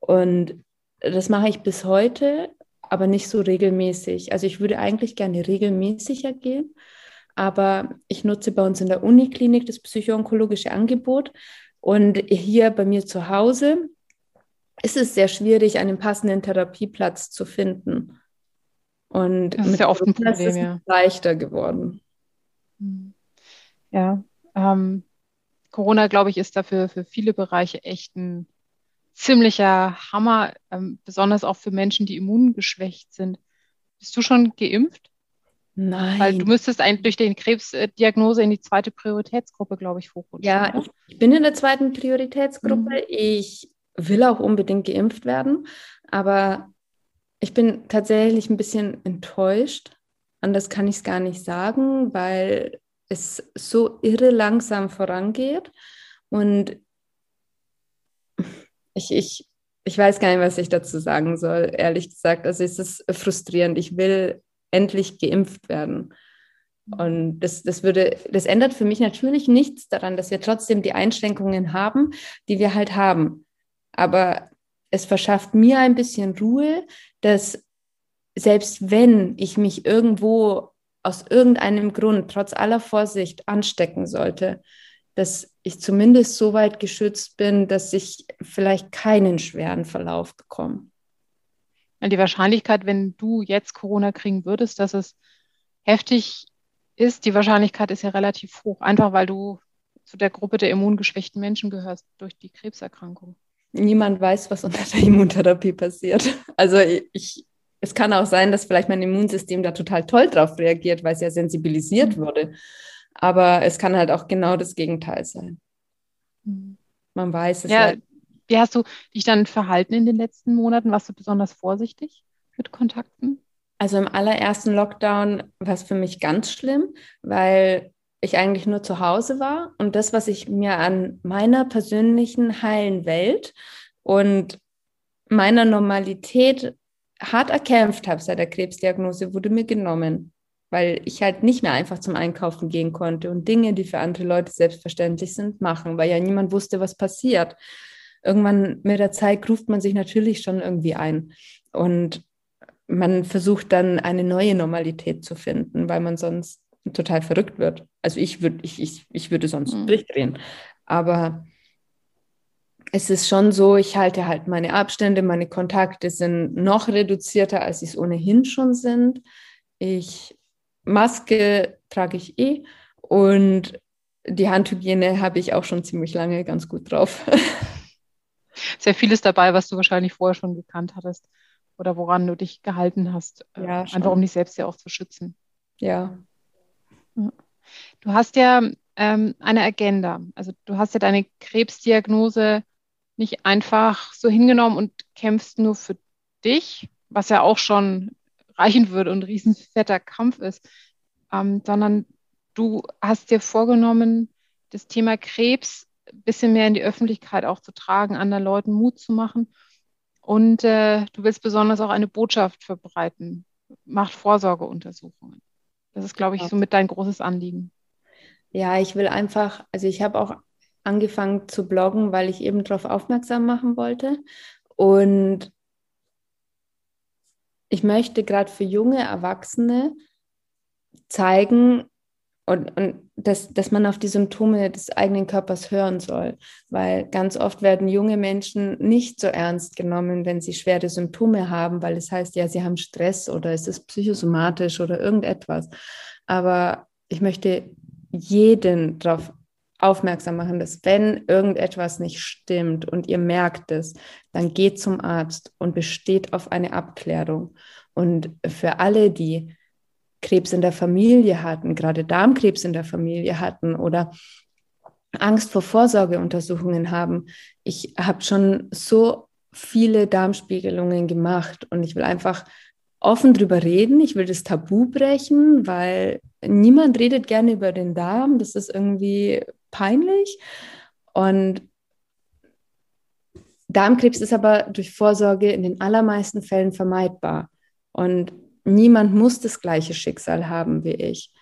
Und das mache ich bis heute aber nicht so regelmäßig. Also ich würde eigentlich gerne regelmäßiger gehen, aber ich nutze bei uns in der Uniklinik das psychoonkologische Angebot und hier bei mir zu Hause ist es sehr schwierig, einen passenden Therapieplatz zu finden. Und das ist ja oft ein Problem, ist es ja. leichter geworden. Hm. Ja, ähm, Corona, glaube ich, ist dafür für viele Bereiche echt ein ziemlicher Hammer, ähm, besonders auch für Menschen, die immungeschwächt sind. Bist du schon geimpft? Nein. Weil du müsstest eigentlich durch die Krebsdiagnose in die zweite Prioritätsgruppe, glaube ich, hochrutschen. Ja, ich, ich, bin in der zweiten Prioritätsgruppe. Mhm. Ich will auch unbedingt geimpft werden, aber ich bin tatsächlich ein bisschen enttäuscht. Anders kann ich es gar nicht sagen, weil es so irre langsam vorangeht. Und ich, ich, ich weiß gar nicht, was ich dazu sagen soll, ehrlich gesagt. Also es ist frustrierend. Ich will endlich geimpft werden. Und das, das würde, das ändert für mich natürlich nichts daran, dass wir trotzdem die Einschränkungen haben, die wir halt haben. Aber es verschafft mir ein bisschen Ruhe, dass selbst wenn ich mich irgendwo aus irgendeinem Grund, trotz aller Vorsicht, anstecken sollte, dass ich zumindest so weit geschützt bin, dass ich vielleicht keinen schweren Verlauf bekomme. Die Wahrscheinlichkeit, wenn du jetzt Corona kriegen würdest, dass es heftig ist, die Wahrscheinlichkeit ist ja relativ hoch, einfach weil du zu der Gruppe der immungeschwächten Menschen gehörst durch die Krebserkrankung. Niemand weiß, was unter der Immuntherapie passiert. Also ich, es kann auch sein, dass vielleicht mein Immunsystem da total toll drauf reagiert, weil es ja sensibilisiert mhm. wurde. Aber es kann halt auch genau das Gegenteil sein. Mhm. Man weiß es ja. Wie hast du dich dann verhalten in den letzten Monaten? Warst du besonders vorsichtig mit Kontakten? Also im allerersten Lockdown war es für mich ganz schlimm, weil ich eigentlich nur zu Hause war und das, was ich mir an meiner persönlichen heilen Welt und meiner Normalität hart erkämpft habe seit der Krebsdiagnose, wurde mir genommen, weil ich halt nicht mehr einfach zum Einkaufen gehen konnte und Dinge, die für andere Leute selbstverständlich sind, machen, weil ja niemand wusste, was passiert. Irgendwann mit der Zeit ruft man sich natürlich schon irgendwie ein und man versucht dann eine neue Normalität zu finden, weil man sonst total verrückt wird. Also ich würde ich, ich, ich würde sonst mhm. durchdrehen. Aber es ist schon so, ich halte halt meine Abstände, meine Kontakte sind noch reduzierter, als sie es ohnehin schon sind. Ich Maske trage ich eh und die Handhygiene habe ich auch schon ziemlich lange ganz gut drauf. Sehr vieles dabei, was du wahrscheinlich vorher schon gekannt hattest oder woran du dich gehalten hast, äh, ja, einfach um dich selbst ja auch zu schützen. Ja. Du hast ja ähm, eine Agenda. Also du hast ja deine Krebsdiagnose nicht einfach so hingenommen und kämpfst nur für dich, was ja auch schon reichen würde und ein riesenfetter Kampf ist, ähm, sondern du hast dir vorgenommen, das Thema Krebs ein bisschen mehr in die Öffentlichkeit auch zu tragen, anderen Leuten Mut zu machen. Und äh, du willst besonders auch eine Botschaft verbreiten. Macht Vorsorgeuntersuchungen. Das ist, glaube ich, somit dein großes Anliegen. Ja, ich will einfach, also ich habe auch angefangen zu bloggen, weil ich eben darauf aufmerksam machen wollte. Und ich möchte gerade für junge Erwachsene zeigen, und, und dass, dass man auf die Symptome des eigenen Körpers hören soll, weil ganz oft werden junge Menschen nicht so ernst genommen, wenn sie schwere Symptome haben, weil es heißt, ja, sie haben Stress oder es ist psychosomatisch oder irgendetwas. Aber ich möchte jeden darauf aufmerksam machen, dass wenn irgendetwas nicht stimmt und ihr merkt es, dann geht zum Arzt und besteht auf eine Abklärung. Und für alle, die Krebs in der Familie hatten, gerade Darmkrebs in der Familie hatten oder Angst vor Vorsorgeuntersuchungen haben. Ich habe schon so viele Darmspiegelungen gemacht und ich will einfach offen drüber reden. Ich will das Tabu brechen, weil niemand redet gerne über den Darm. Das ist irgendwie peinlich. Und Darmkrebs ist aber durch Vorsorge in den allermeisten Fällen vermeidbar. Und niemand muss das gleiche Schicksal haben wie ich.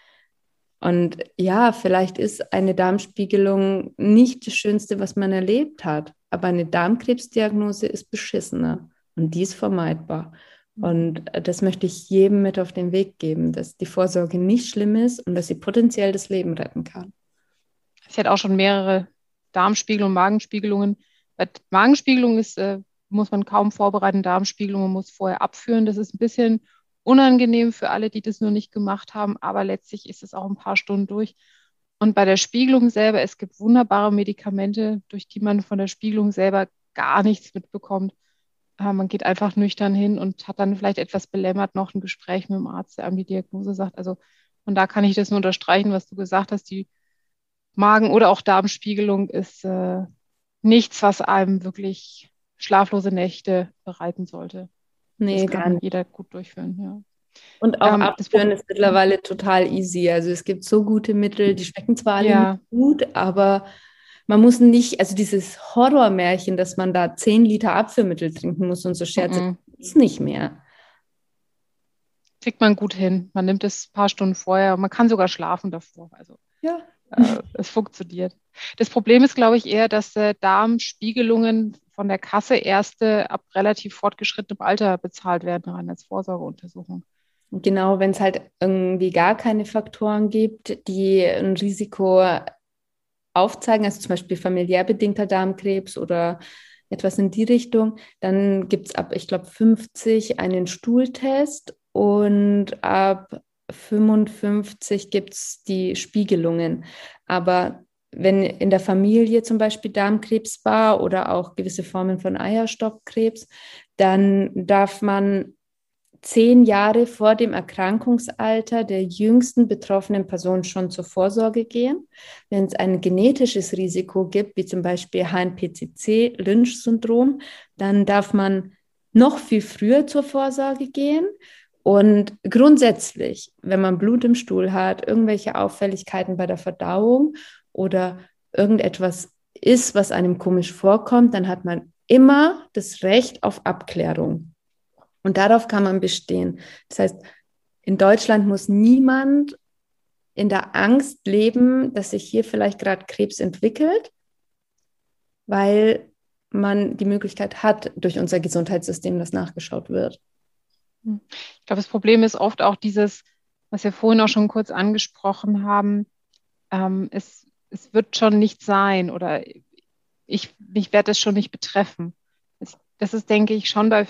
Und ja, vielleicht ist eine Darmspiegelung nicht das Schönste, was man erlebt hat, aber eine Darmkrebsdiagnose ist beschissener und die ist vermeidbar. Und das möchte ich jedem mit auf den Weg geben, dass die Vorsorge nicht schlimm ist und dass sie potenziell das Leben retten kann. Ich hatte auch schon mehrere Darmspiegelungen, Magenspiegelungen. Bei Magenspiegelung ist, äh, muss man kaum vorbereiten, Darmspiegelungen muss vorher abführen. Das ist ein bisschen unangenehm für alle, die das nur nicht gemacht haben, aber letztlich ist es auch ein paar Stunden durch. Und bei der Spiegelung selber, es gibt wunderbare Medikamente, durch die man von der Spiegelung selber gar nichts mitbekommt. Äh, man geht einfach nüchtern hin und hat dann vielleicht etwas belämmert noch ein Gespräch mit dem Arzt, der einem die Diagnose sagt. Also von da kann ich das nur unterstreichen, was du gesagt hast. Die Magen- oder auch Darmspiegelung ist äh, nichts, was einem wirklich schlaflose Nächte bereiten sollte. Nee, das kann jeder gut durchführen, ja. Und auch ähm, abführen ist mittlerweile total easy. Also es gibt so gute Mittel, die schmecken zwar alle ja. gut, aber man muss nicht, also dieses Horrormärchen, dass man da 10 Liter Abführmittel trinken muss und so Scherze, mhm. ist nicht mehr. Kriegt man gut hin. Man nimmt es ein paar Stunden vorher. Man kann sogar schlafen davor. Also ja. äh, es funktioniert. Das Problem ist, glaube ich, eher, dass äh, Darmspiegelungen von der Kasse erste ab relativ fortgeschrittenem Alter bezahlt werden, rein als Vorsorgeuntersuchung. Genau, wenn es halt irgendwie gar keine Faktoren gibt, die ein Risiko aufzeigen, also zum Beispiel familiär bedingter Darmkrebs oder etwas in die Richtung, dann gibt es ab, ich glaube, 50 einen Stuhltest und ab 55 gibt es die Spiegelungen. Aber wenn in der Familie zum Beispiel Darmkrebs war oder auch gewisse Formen von Eierstockkrebs, dann darf man zehn Jahre vor dem Erkrankungsalter der jüngsten betroffenen Person schon zur Vorsorge gehen. Wenn es ein genetisches Risiko gibt, wie zum Beispiel HNPCC, Lynch-Syndrom, dann darf man noch viel früher zur Vorsorge gehen. Und grundsätzlich, wenn man Blut im Stuhl hat, irgendwelche Auffälligkeiten bei der Verdauung oder irgendetwas ist, was einem komisch vorkommt, dann hat man immer das Recht auf Abklärung. Und darauf kann man bestehen. Das heißt, in Deutschland muss niemand in der Angst leben, dass sich hier vielleicht gerade Krebs entwickelt, weil man die Möglichkeit hat, durch unser Gesundheitssystem, dass nachgeschaut wird. Ich glaube, das Problem ist oft auch dieses, was wir vorhin auch schon kurz angesprochen haben, ähm, es, es wird schon nicht sein oder ich, mich werde es schon nicht betreffen. Das, das ist, denke ich, schon bei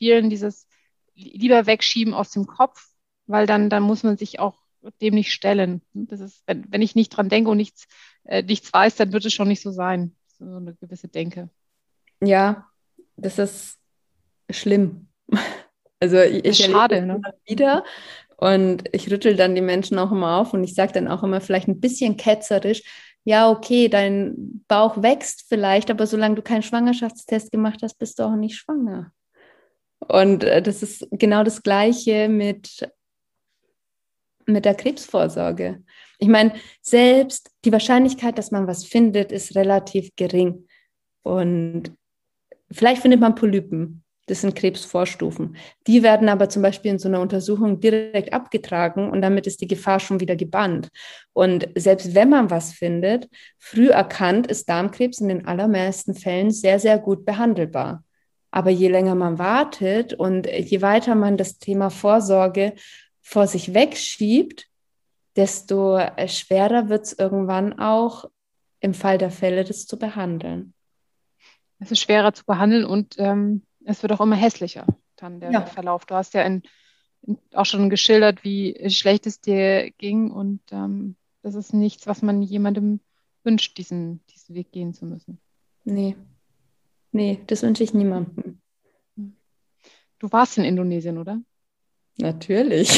vielen dieses lieber wegschieben aus dem Kopf, weil dann, dann muss man sich auch dem nicht stellen. Das ist, wenn, wenn ich nicht dran denke und nichts, äh, nichts weiß, dann wird es schon nicht so sein. So eine gewisse Denke. Ja, das ist schlimm. [laughs] Also ich, ich schade, ne? wieder und ich rüttel dann die Menschen auch immer auf und ich sage dann auch immer vielleicht ein bisschen ketzerisch, ja, okay, dein Bauch wächst vielleicht, aber solange du keinen Schwangerschaftstest gemacht hast, bist du auch nicht schwanger. Und äh, das ist genau das Gleiche mit, mit der Krebsvorsorge. Ich meine, selbst die Wahrscheinlichkeit, dass man was findet, ist relativ gering. Und vielleicht findet man Polypen. Das sind Krebsvorstufen. Die werden aber zum Beispiel in so einer Untersuchung direkt abgetragen und damit ist die Gefahr schon wieder gebannt. Und selbst wenn man was findet, früh erkannt, ist Darmkrebs in den allermeisten Fällen sehr, sehr gut behandelbar. Aber je länger man wartet und je weiter man das Thema Vorsorge vor sich wegschiebt, desto schwerer wird es irgendwann auch im Fall der Fälle, das zu behandeln. Es ist schwerer zu behandeln und ähm, es wird auch immer hässlicher, dann der ja. Verlauf. Du hast ja in, in, auch schon geschildert, wie schlecht es dir ging und ähm, das ist nichts, was man jemandem wünscht, diesen, diesen Weg gehen zu müssen. Nee, Nee, das wünsche ich niemandem. Du warst in Indonesien, oder? Natürlich.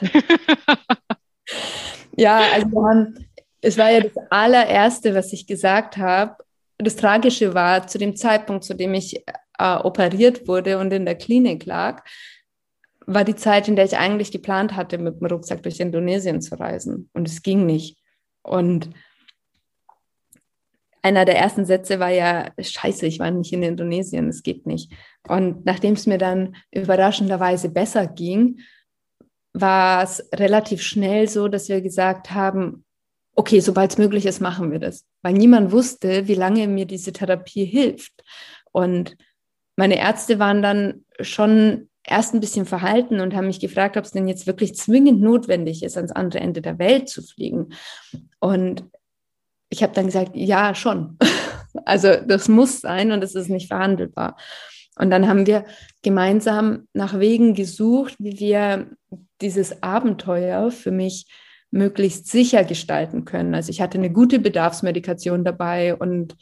[laughs] [laughs] ja, also waren, es war ja das allererste, was ich gesagt habe. Das Tragische war, zu dem Zeitpunkt, zu dem ich äh, operiert wurde und in der Klinik lag, war die Zeit, in der ich eigentlich geplant hatte, mit dem Rucksack durch Indonesien zu reisen. Und es ging nicht. Und einer der ersten Sätze war ja, scheiße, ich war nicht in Indonesien, es geht nicht. Und nachdem es mir dann überraschenderweise besser ging, war es relativ schnell so, dass wir gesagt haben, okay, sobald es möglich ist, machen wir das. Weil niemand wusste, wie lange mir diese Therapie hilft. Und meine Ärzte waren dann schon erst ein bisschen verhalten und haben mich gefragt, ob es denn jetzt wirklich zwingend notwendig ist, ans andere Ende der Welt zu fliegen. Und ich habe dann gesagt, ja, schon. [laughs] Also das muss sein und es ist nicht verhandelbar. Und dann haben wir gemeinsam nach Wegen gesucht, wie wir dieses Abenteuer für mich möglichst sicher gestalten können. Also ich hatte eine gute Bedarfsmedikation dabei und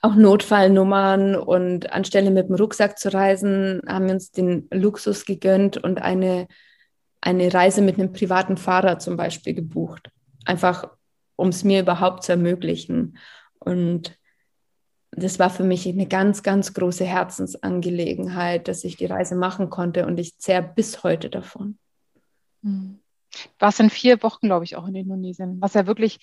auch Notfallnummern und anstelle mit dem Rucksack zu reisen, haben wir uns den Luxus gegönnt und eine, eine Reise mit einem privaten Fahrer zum Beispiel gebucht. Einfach um es mir überhaupt zu ermöglichen. Und das war für mich eine ganz, ganz große Herzensangelegenheit, dass ich die Reise machen konnte und ich zehr bis heute davon. Hm. Du warst in vier Wochen, glaube ich, auch in Indonesien, was ja wirklich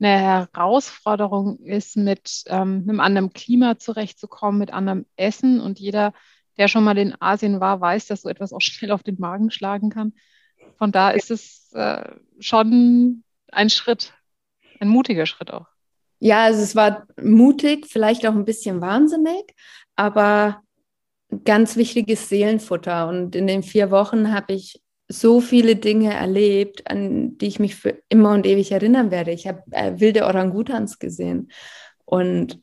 eine Herausforderung ist, mit, ähm, einem anderen Klima zurechtzukommen, mit anderem Essen. Und jeder, der schon mal in Asien war, weiß, dass so etwas auch [laughs] schnell auf den Magen schlagen kann. Von da ist es äh, schon ein Schritt, ein mutiger Schritt auch. Ja, also es war mutig, vielleicht auch ein bisschen wahnsinnig, aber ganz wichtiges Seelenfutter. Und in den vier Wochen habe ich so viele Dinge erlebt, an die ich mich für immer und ewig erinnern werde. Ich habe äh, wilde Orangutans gesehen und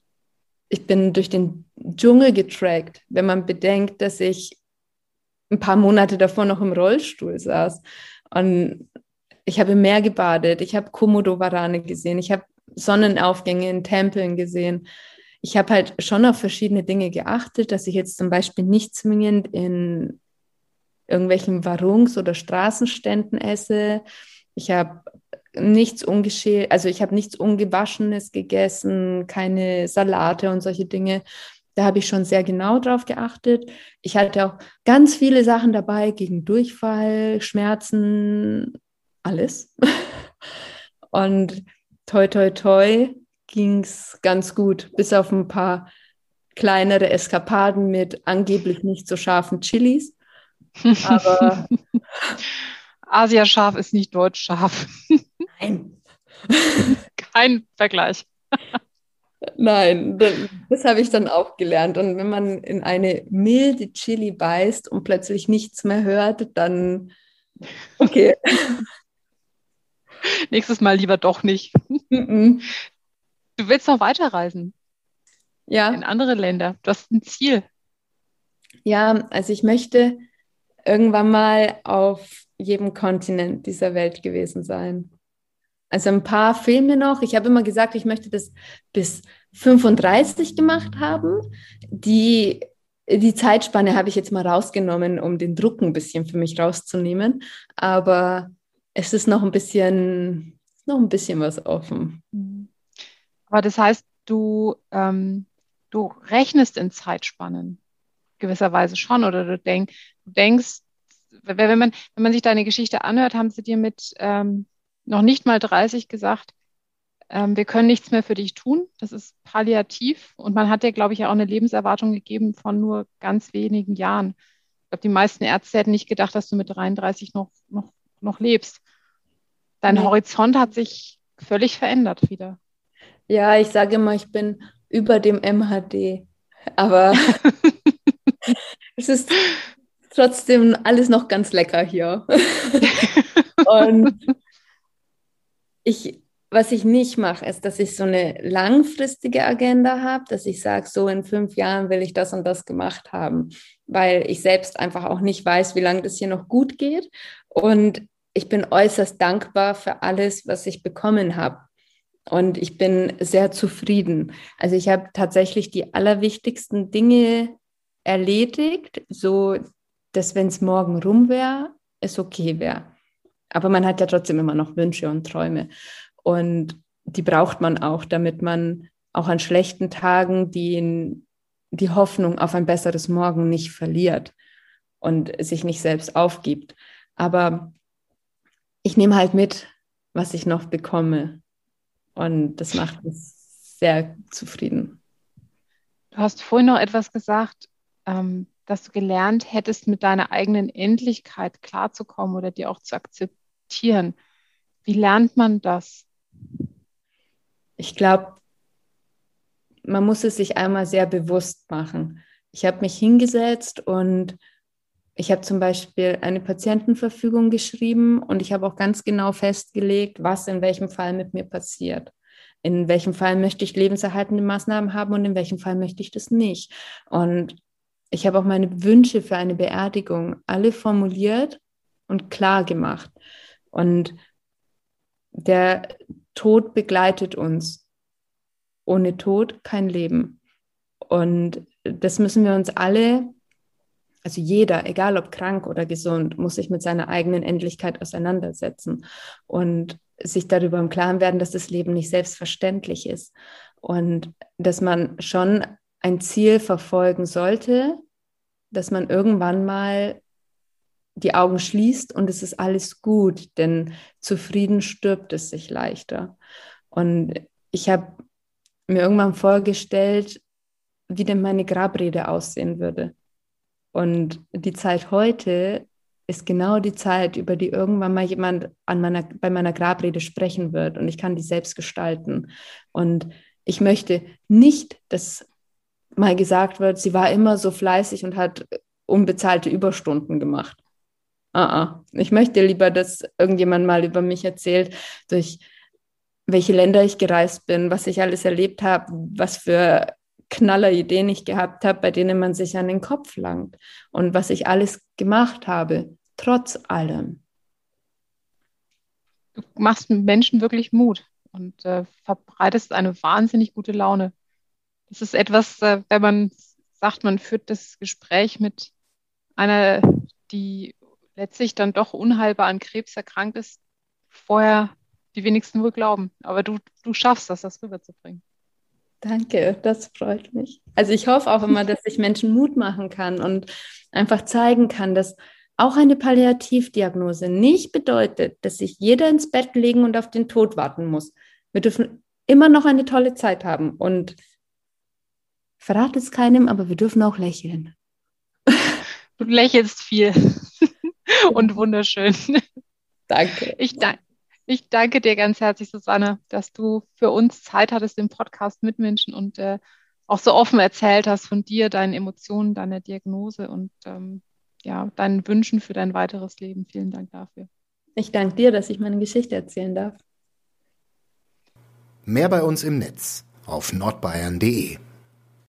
ich bin durch den Dschungel getrackt, wenn man bedenkt, dass ich ein paar Monate davor noch im Rollstuhl saß. Und ich habe im Meer gebadet, ich habe Komodo-Warane gesehen, ich habe Sonnenaufgänge in Tempeln gesehen. Ich habe halt schon auf verschiedene Dinge geachtet, dass ich jetzt zum Beispiel nicht zwingend in irgendwelchen Warungs- oder Straßenständen esse. Ich habe nichts ungeschält, also ich habe nichts Ungewaschenes gegessen, keine Salate und solche Dinge. Da habe ich schon sehr genau drauf geachtet. Ich hatte auch ganz viele Sachen dabei gegen Durchfall, Schmerzen, alles. [laughs] Und toi, toi, toi ging es ganz gut, bis auf ein paar kleinere Eskapaden mit angeblich nicht so scharfen Chilis. Aber [laughs] Asiascharf ist nicht deutsch scharf. [laughs] Nein. Kein Vergleich. Nein, das habe ich dann auch gelernt. Und wenn man in eine milde Chili beißt und plötzlich nichts mehr hört, dann okay. Nächstes Mal lieber doch nicht. Du willst noch weiterreisen. Ja. In andere Länder. Du hast ein Ziel. Ja, also ich möchte irgendwann mal auf jedem Kontinent dieser Welt gewesen sein. Also ein paar Filme noch. Ich habe immer gesagt, ich möchte das bis 35 gemacht haben. Die, die Zeitspanne habe ich jetzt mal rausgenommen, um den Druck ein bisschen für mich rauszunehmen. Aber es ist noch ein bisschen, noch ein bisschen was offen. Aber das heißt, du, ähm, du rechnest in Zeitspannen gewisserweise schon oder du, denk, du denkst, wenn man, wenn man sich deine Geschichte anhört, haben sie dir mit ähm, noch nicht mal 30 gesagt, ähm, wir können nichts mehr für dich tun. Das ist palliativ. Und man hat dir, glaube ich, auch eine Lebenserwartung gegeben von nur ganz wenigen Jahren. Ich glaube, die meisten Ärzte hätten nicht gedacht, dass du mit 33 noch, noch, noch lebst. Dein nee. Horizont hat sich völlig verändert wieder. Ja, ich sage immer, ich bin über dem MHD. Aber [laughs] es ist trotzdem alles noch ganz lecker hier. [laughs] Und ich, was ich nicht mache, ist, dass ich so eine langfristige Agenda habe, dass ich sage, so in fünf Jahren will ich das und das gemacht haben, weil ich selbst einfach auch nicht weiß, wie lange das hier noch gut geht. Und ich bin äußerst dankbar für alles, was ich bekommen habe. Und ich bin sehr zufrieden. Also ich habe tatsächlich die allerwichtigsten Dinge erledigt, so dass wenn es morgen rum wäre, es okay wäre. Aber man hat ja trotzdem immer noch Wünsche und Träume. Und die braucht man auch, damit man auch an schlechten Tagen die, die Hoffnung auf ein besseres Morgen nicht verliert und sich nicht selbst aufgibt. Aber ich nehme halt mit, was ich noch bekomme. Und das macht mich sehr zufrieden. Du hast vorhin noch etwas gesagt, ähm, dass du gelernt hättest, mit deiner eigenen Endlichkeit klarzukommen oder dir auch zu akzeptieren. Wie lernt man das? Ich glaube, man muss es sich einmal sehr bewusst machen. Ich habe mich hingesetzt und ich habe zum Beispiel eine Patientenverfügung geschrieben und ich habe auch ganz genau festgelegt, was in welchem Fall mit mir passiert. In welchem Fall möchte ich lebenserhaltende Maßnahmen haben und in welchem Fall möchte ich das nicht. Und ich habe auch meine Wünsche für eine Beerdigung alle formuliert und klar gemacht. Und der Tod begleitet uns. Ohne Tod kein Leben. Und das müssen wir uns alle, also jeder, egal ob krank oder gesund, muss sich mit seiner eigenen Endlichkeit auseinandersetzen und sich darüber im Klaren werden, dass das Leben nicht selbstverständlich ist und dass man schon ein Ziel verfolgen sollte, dass man irgendwann mal die Augen schließt und es ist alles gut, denn zufrieden stirbt es sich leichter. Und ich habe mir irgendwann vorgestellt, wie denn meine Grabrede aussehen würde. Und die Zeit heute ist genau die Zeit, über die irgendwann mal jemand an meiner, bei meiner Grabrede sprechen wird und ich kann die selbst gestalten. Und ich möchte nicht, dass mal gesagt wird, sie war immer so fleißig und hat unbezahlte Überstunden gemacht. Uh -uh. Ich möchte lieber, dass irgendjemand mal über mich erzählt, durch welche Länder ich gereist bin, was ich alles erlebt habe, was für Knallerideen ich gehabt habe, bei denen man sich an den Kopf langt und was ich alles gemacht habe, trotz allem. Du machst Menschen wirklich Mut und äh, verbreitest eine wahnsinnig gute Laune. Das ist etwas, äh, wenn man sagt, man führt das Gespräch mit einer, die letztlich dann doch unheilbar an Krebs erkrankt ist, vorher die wenigsten wohl glauben. Aber du, du schaffst das, das rüberzubringen. Danke, das freut mich. Also ich hoffe auch immer, dass ich Menschen Mut machen kann und einfach zeigen kann, dass auch eine Palliativdiagnose nicht bedeutet, dass sich jeder ins Bett legen und auf den Tod warten muss. Wir dürfen immer noch eine tolle Zeit haben und verrate es keinem, aber wir dürfen auch lächeln. Du lächelst viel [laughs] und wunderschön. Danke. Ich, ich danke dir ganz herzlich, Susanne, dass du für uns Zeit hattest im Podcast mit Menschen und äh, auch so offen erzählt hast von dir, deinen Emotionen, deiner Diagnose und ähm, ja, deinen Wünschen für dein weiteres Leben. Vielen Dank dafür. Ich danke dir, dass ich meine Geschichte erzählen darf. Mehr bei uns im Netz auf nordbayern.de